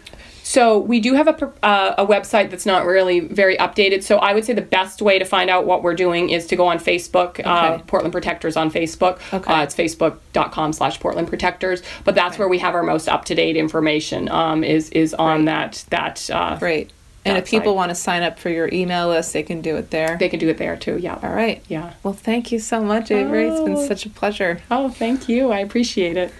so we do have a uh, a website that's not really very updated. So I would say the best way to find out what we're doing is to go on Facebook, uh, Okay. Portland Protectors on Facebook. Okay. Uh, it's facebook.com slash Portland Protectors. But that's where we have our most up to date information. Um, is is on that that. Uh, Great. And if people site. want to sign up for your email list, they can do it there. They can do it there too. Yeah. All right. Yeah. Well, thank you so much, Avery. It's been Oh. such a pleasure. Oh, thank you. I appreciate it.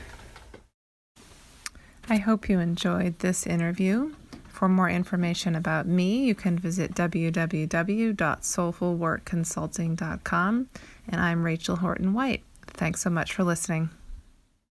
I hope you enjoyed this interview. For more information about me, you can visit www.soulfulworkconsulting.com. And I'm Rachel Horton White. Thanks so much for listening.